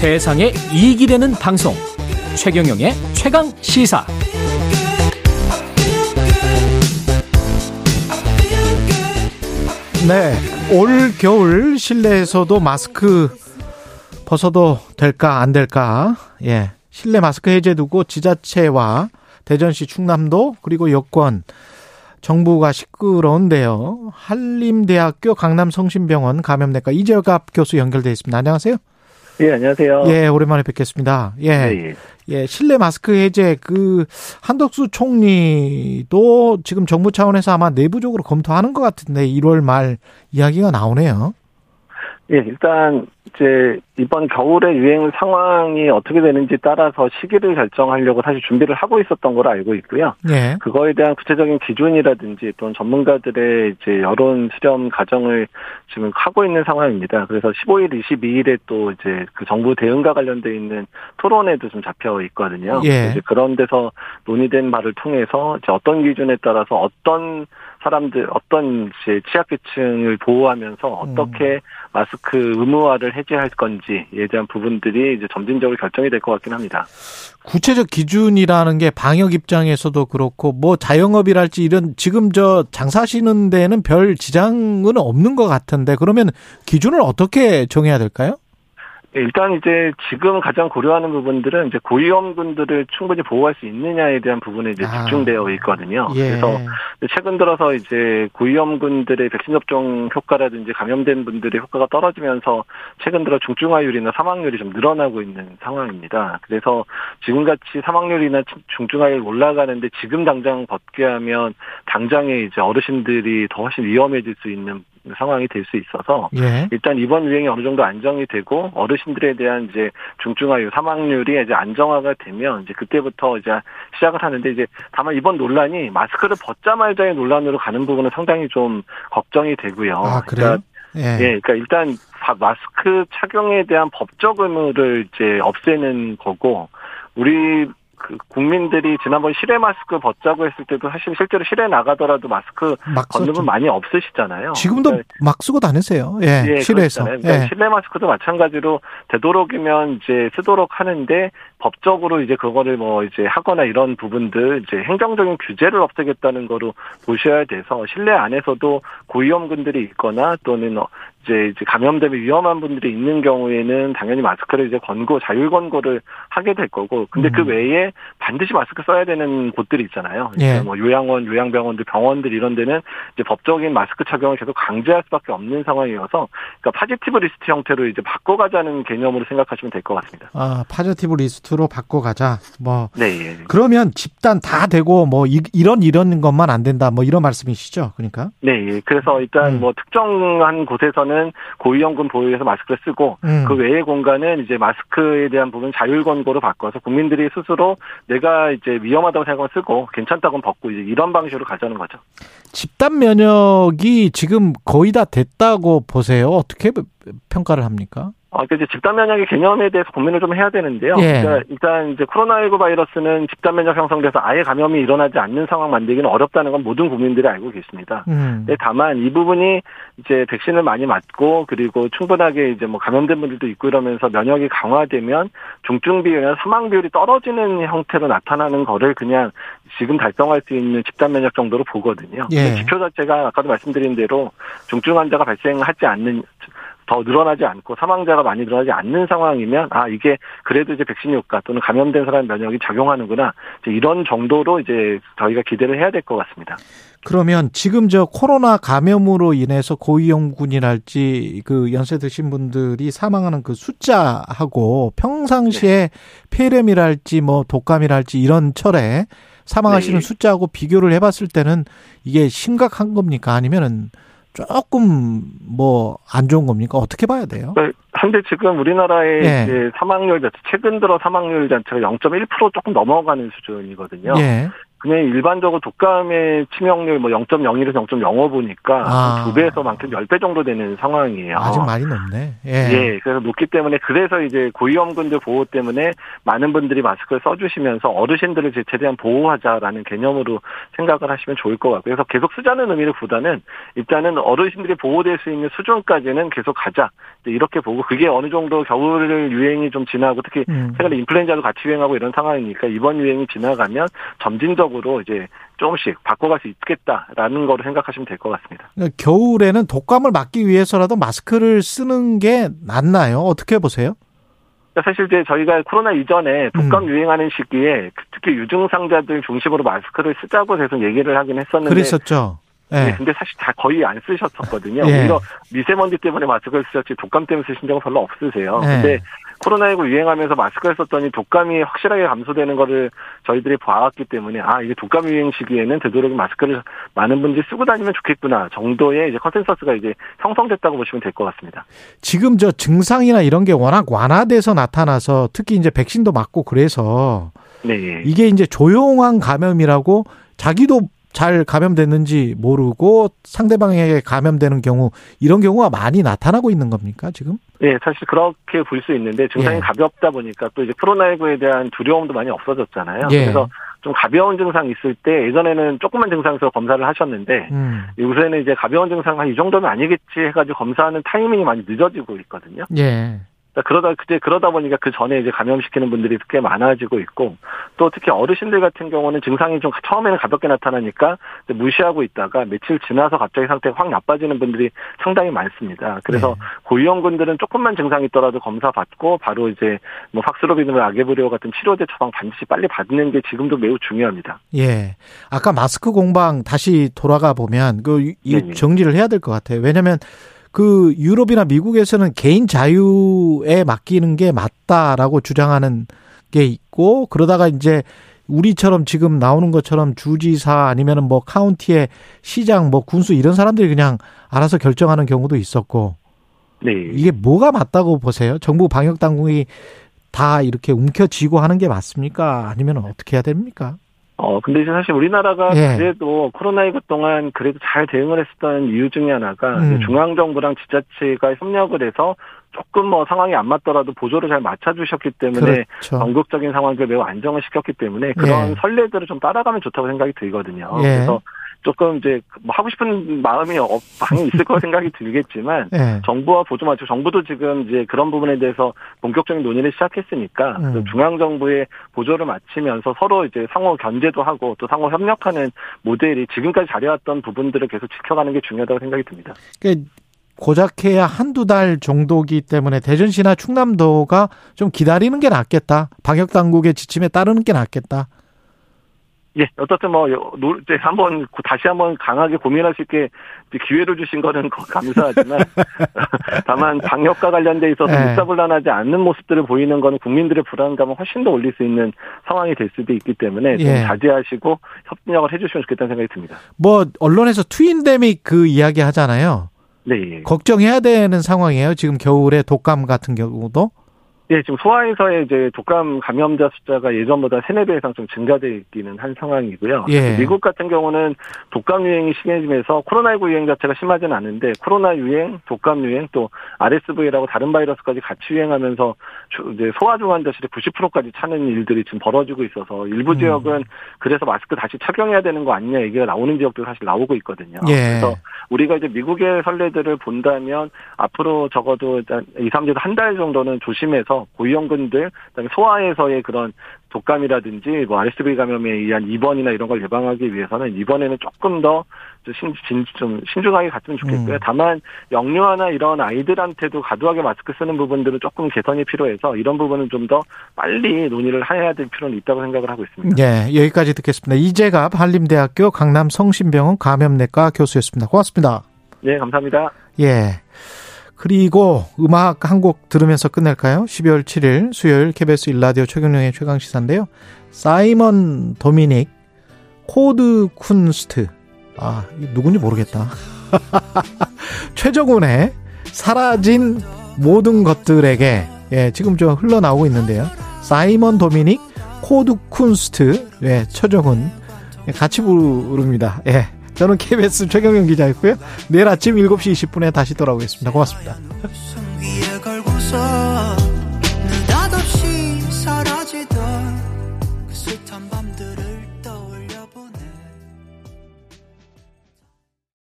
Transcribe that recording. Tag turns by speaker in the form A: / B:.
A: 세상에 이익이 되는 방송 최경영의 최강 시사
B: 네, 올 겨울 실내에서도 마스크 벗어도 될까 안 될까? 예, 실내 마스크 해제 두고 지자체와 대전시 충남도 그리고 여권 정부가 시끄러운데요. 한림대학교 강남성심병원 감염내과 이재갑 교수 연결돼 있습니다. 안녕하세요.
C: 예, 안녕하세요.
B: 예, 오랜만에 뵙겠습니다. 예.
C: 예, 예.
B: 예, 실내 마스크 해제 그 한덕수 총리도 지금 정부 차원에서 아마 내부적으로 검토하는 것 같은데 1월 말 이야기가 나오네요.
C: 예, 일단 이제 이번 겨울의 유행 상황이 어떻게 되는지 따라서 시기를 결정하려고 사실 준비를 하고 있었던 걸로 알고 있고요.
B: 예.
C: 그거에 대한 구체적인 기준이라든지 또는 전문가들의 이제 여론 수렴 과정을 지금 하고 있는 상황입니다. 그래서 15일, 22일에 또 이제 그 정부 대응과 관련돼 있는 토론회도 좀 잡혀 있거든요.
B: 예.
C: 이제 그런 데서 논의된 바를 통해서 이제 어떤 기준에 따라서 어떤 사람들 어떤 이제 취약계층을 보호하면서 어떻게 마스크 의무화를 해제할 건지에 대한 부분들이 이제 점진적으로 결정이 될 것 같긴 합니다.
B: 구체적 기준이라는 게 방역 입장에서도 그렇고 뭐 자영업이랄지 이런 지금 저 장사하시는 데는 별 지장은 없는 것 같은데 그러면 기준을 어떻게 정해야 될까요?
C: 네, 일단 이제 지금 가장 고려하는 부분들은 이제 고위험군들을 충분히 보호할 수 있느냐에 대한 부분에 이제
B: 아.
C: 집중되어 있거든요.
B: 예.
C: 그래서 최근 들어서 이제 고위험군들의 백신 접종 효과라든지 감염된 분들의 효과가 떨어지면서 최근 들어 중증화율이나 사망률이 좀 늘어나고 있는 상황입니다. 그래서 지금같이 사망률이나 중증화율 올라가는데 지금 당장 벗게 하면 당장에 이제 어르신들이 더 훨씬 위험해질 수 있는 상황이 될 수 있어서
B: 예.
C: 일단 이번 유행이 어느 정도 안정이 되고 어르신들에 대한 이제 중증화율 사망률이 이제 안정화가 되면 이제 그때부터 이제 시작을 하는데 이제 다만 이번 논란이 마스크를 벗자마자의 논란으로 가는 부분은 상당히 좀 걱정이 되고요.
B: 아, 그래요? 예.
C: 예, 그러니까 일단 바- 마스크 착용에 대한 법적 의무를 이제 없애는 거고 우리 그 국민들이 지난번 실외 마스크 벗자고 했을 때도 사실 실제로 실외 나가더라도 마스크
B: 막
C: 벗는. 분 많이 없으시잖아요.
B: 지금도
C: 그러니까
B: 막 쓰고 다니세요. 예.
C: 예,
B: 실외에서.
C: 그렇잖아요. 그러니까
B: 예.
C: 실내 마스크도 마찬가지로 되도록이면 이제 쓰도록 하는데 법적으로 이제 그거를 뭐 이제 하거나 이런 부분들 이제 행정적인 규제를 없애겠다는 거로 보셔야 돼서 실내 안에서도 고위험군들이 있거나 또는 어 이제 이제 감염되면 위험한 분들이 있는 경우에는 당연히 마스크를 이제 권고 자율 권고를 하게 될 거고 근데 그
B: 음.
C: 외에 반드시 마스크 써야 되는 곳들이 있잖아요.
B: 예.
C: 그러니까 뭐 요양원, 요양병원들, 병원들 이런 데는 이제 법적인 마스크 착용을 계속 강제할 수밖에 없는 상황이어서 그러니까 positive 리스트 형태로 이제 바꿔가자는 개념으로 생각하시면 될 것 같습니다.
B: 아, positive 리스트로 바꿔 가자. 뭐
C: 네, 예.
B: 그러면 일단 다 되고 뭐 이, 이런 이런 것만 안 된다. 뭐 이런 말씀이시죠. 그러니까.
C: 네, 예. 그래서 일단
B: 음.
C: 뭐 특정한 곳에서는 고위험군 보호에서 마스크를 쓰고
B: 음.
C: 그 외의 공간은 이제 마스크에 대한 부분 자율 권고로 바꿔서 국민들이 스스로 내가 이제 위험하다고 생각하면 쓰고 괜찮다고 벗고 이런 방식으로 가자는 거죠.
B: 집단 면역이 지금 거의 다 됐다고 보세요. 어떻게 평가를 합니까?
C: 어, 그 이제 집단 면역의 개념에 대해서 고민을 좀 해야 되는데요.
B: 예.
C: 그러니까 일단 이제 코로나19 바이러스는 집단 면역 형성돼서 아예 감염이 일어나지 않는 상황 만들기는 어렵다는 건 모든 국민들이 알고 계십니다.
B: 음.
C: 네, 다만 이 부분이 이제 백신을 많이 맞고 그리고 충분하게 이제 뭐 감염된 분들도 있고 이러면서 면역이 강화되면 중증 비율이나 사망 비율이 떨어지는 형태로 나타나는 거를 그냥 지금 달성할 수 있는 집단 면역 정도로 보거든요.
B: 예.
C: 지표 자체가 아까도 말씀드린 대로 중증 환자가 발생하지 않는 더 늘어나지 않고 사망자가 많이 늘어나지 않는 상황이면 아 이게 그래도 이제 백신 효과 또는 감염된 사람 면역이 작용하는구나 이런 정도로 이제 저희가 기대를 해야 될 것 같습니다.
B: 그러면 지금 저 코로나 감염으로 인해서 고위험군이랄지 그 연세 드신 분들이 사망하는 그 숫자하고 평상시에 폐렴이랄지 뭐 독감이랄지 이런 철에 사망하시는
C: 네.
B: 숫자하고 비교를 해봤을 때는 이게 심각한 겁니까? 아니면은 조금 뭐 안 좋은 겁니까? 어떻게 봐야 돼요?
C: 그러니까 현재 지금 우리나라의
B: 예.
C: 이제 사망률 자체 최근 들어 사망률 자체가 0.1% 조금 넘어가는 수준이거든요.
B: 예.
C: 그냥 일반적으로 독감의 치명률 뭐 0.01에서 0.05 보니까
B: 아.
C: 두 배에서 많게는 10배 정도 되는 상황이에요.
B: 아직 많이 높네. 예.
C: 예, 그래서 높기 때문에 그래서 이제 고위험군들 보호 때문에 많은 분들이 마스크를 써주시면서 어르신들을 이제 최대한 보호하자라는 개념으로 생각을 하시면 좋을 것 같고요. 그래서 계속 쓰자는 의미보다는 일단은 어르신들이 보호될 수 있는 수준까지는 계속 가자 이렇게 보고 그게 어느 정도 겨울 유행이 좀 지나고 특히
B: 음.
C: 최근에 인플루엔자도 같이 유행하고 이런 상황이니까 이번 유행이 지나가면 점진적 으로 이제 조금씩 바꿔갈 수 있겠다라는 거로 생각하시면 될 것 같습니다.
B: 그러니까 겨울에는 독감을 막기 위해서라도 마스크를 쓰는 게 낫나요? 어떻게 보세요?
C: 그러니까 사실 이제 저희가 코로나 이전에 독감
B: 음.
C: 유행하는 시기에 특히 유증상자들 중심으로 마스크를 쓰자고 계속 얘기를 하긴 했었는데
B: 그랬었죠. 예.
C: 네, 근데 사실 다 거의 안 쓰셨었거든요.
B: 예.
C: 오히려 미세먼지 때문에 마스크를 쓰셨지 독감 때문에 쓰신 적은 별로 없으세요.
B: 예.
C: 근데 코로나19 유행하면서 마스크를 썼더니 독감이 확실하게 감소되는 거를 저희들이 봐왔기 때문에 아 이게 독감 유행 시기에는 되도록 마스크를 많은 분들이 쓰고 다니면 좋겠구나 정도의 이제 consensus가 이제 형성됐다고 보시면 될 것 같습니다.
B: 지금 저 증상이나 이런 게 워낙 완화돼서 나타나서 특히 이제 백신도 맞고 그래서
C: 네.
B: 이게 이제 조용한 감염이라고 자기도 잘 감염됐는지 모르고 상대방에게 감염되는 경우 이런 경우가 많이 나타나고 있는 겁니까 지금?
C: 네, 사실 그렇게 볼 수 있는데 증상이
B: 예.
C: 가볍다 보니까 또 이제 코로나19에 대한 두려움도 많이 없어졌잖아요.
B: 예.
C: 그래서 좀 가벼운 증상 있을 때 예전에는 조금만 증상에서 검사를 하셨는데
B: 음.
C: 요새는 이제 가벼운 증상 한 이 정도면 아니겠지 해가지고 검사하는 타이밍이 많이 늦어지고 있거든요.
B: 예.
C: 그러니까 그러다 그때 그러다 보니까 그 전에 이제 감염시키는 분들이 꽤 많아지고 있고 또 특히 어르신들 같은 경우는 증상이 좀 처음에는 가볍게 나타나니까 무시하고 있다가 며칠 지나서 갑자기 상태가 확 나빠지는 분들이 상당히 많습니다. 그래서
B: 네.
C: 고위험군들은 조금만 증상이 있더라도 검사 받고 바로 이제 뭐 박스로비드나 아게브리오 같은 치료제 처방 반드시 빨리 받는 게 지금도 매우 중요합니다.
B: 예. 아까 마스크 공방 다시 돌아가 보면 그 이- 이
C: 네네.
B: 정리를 해야 될 것 같아요. 왜냐하면 그 유럽이나 미국에서는 개인 자유에 맡기는 게 맞다라고 주장하는 게 있고 그러다가 이제 우리처럼 지금 나오는 것처럼 주지사 아니면은 뭐 카운티의 시장 뭐 군수 이런 사람들이 그냥 알아서 결정하는 경우도 있었고
C: 네.
B: 이게 뭐가 맞다고 보세요? 정부 방역 당국이 다 이렇게 움켜쥐고 하는 게 맞습니까? 아니면 어떻게 해야 됩니까?
C: 어, 근데 이제 사실 우리나라가
B: 예.
C: 그래도 코로나19 동안 그래도 잘 대응을 했었던 이유 중에 하나가
B: 음.
C: 중앙정부랑 지자체가 협력을 해서 조금 뭐 상황이 안 맞더라도 보조를 잘 맞춰주셨기 때문에
B: 그렇죠.
C: 전국적인 상황을 매우 안정을 시켰기 때문에 그런
B: 예.
C: 선례들을 좀 따라가면 좋다고 생각이 들거든요.
B: 예.
C: 그래서 조금 이제 뭐 하고 싶은 마음이 없, 많이 있을 거라 생각이 들겠지만
B: 예.
C: 정부와 보조 맞춰 정부도 지금 이제 그런 부분에 대해서 본격적인 논의를 시작했으니까
B: 음.
C: 그 중앙 정부의 보조를 맞추면서 서로 이제 상호 견제도 하고 또 상호 협력하는 모델이 지금까지 잘해왔던 부분들을 계속 지켜가는 게 중요하다고 생각이 듭니다.
B: 그러니까 고작해야 한두 달 정도기 때문에 대전시나 충남도가 좀 기다리는 게 낫겠다. 방역 당국의 지침에 따르는 게 낫겠다.
C: 예, 어떻든 뭐 노- 이제 한번 고- 다시 한번 강하게 고민할 수 있게 기회를 주신 거는 거- 감사하지만 다만 방역과 관련돼 있어서
B: 예.
C: 일사불란하지 않는 모습들을 보이는 거는 국민들의 불안감을 훨씬 더 올릴 수 있는 상황이 될 수도 있기 때문에 좀
B: 예.
C: 자제하시고 협력을 해주시면 좋겠다는 생각이 듭니다.
B: 뭐 언론에서 twindemic 그 이야기 하잖아요.
C: 네, 예.
B: 걱정해야 되는 상황이에요. 지금 겨울에 독감 같은 경우도.
C: 예, 지금 소아에서의 이제 독감 감염자 숫자가 예전보다 세네 배 이상 좀 증가되어 있기는 한 상황이고요.
B: 예.
C: 미국 같은 경우는 독감 유행이 심해지면서 코로나19 유행 자체가 심하지는 않은데 코로나 유행, 독감 유행 또 RSV라고 다른 바이러스까지 같이 유행하면서 주- 이제 소아 중환자실에 90%까지 차는 일들이 지금 벌어지고 있어서 일부
B: 음.
C: 지역은 그래서 마스크 다시 착용해야 되는 거 아니냐 얘기가 나오는 지역도 사실 나오고 있거든요.
B: 예.
C: 그래서 우리가 이제 미국의 선례들을 본다면 앞으로 적어도 일단 2, 3주에서 한달 정도는 조심해서 고위험군들, 소아에서의 그런 독감이라든지 뭐 RSV 감염에 의한 입원이나 이런 걸 예방하기 위해서는 이번에는 조금 더 신, 진, 좀 신중하게 갔으면 좋겠고요.
B: 음.
C: 다만 영유아나 이런 아이들한테도 과도하게 마스크 쓰는 부분들은 조금 개선이 필요해서 이런 부분은 좀 더 빨리 논의를 해야 될 필요는 있다고 생각을 하고 있습니다.
B: 예, 여기까지 듣겠습니다. 이재갑 한림대학교 강남 성심병원 감염내과 교수였습니다. 고맙습니다.
C: 네, 감사합니다.
B: 예. 그리고 음악 한 곡 들으면서 끝낼까요? 12월 7일 수요일 KBS 일라디오 최경영의 최강시사인데요. 사이먼 도미닉 코드 쿤스트 아, 이 누군지 모르겠다. 최정훈의 사라진 모든 것들에게 예, 지금 좀 흘러나오고 있는데요. 사이먼 도미닉 코드 쿤스트 예, 최정훈 같이 부릅니다. 예. 저는 KBS 최경영 기자였고요. 내일 아침 7시 20분에 다시 돌아오겠습니다. 고맙습니다.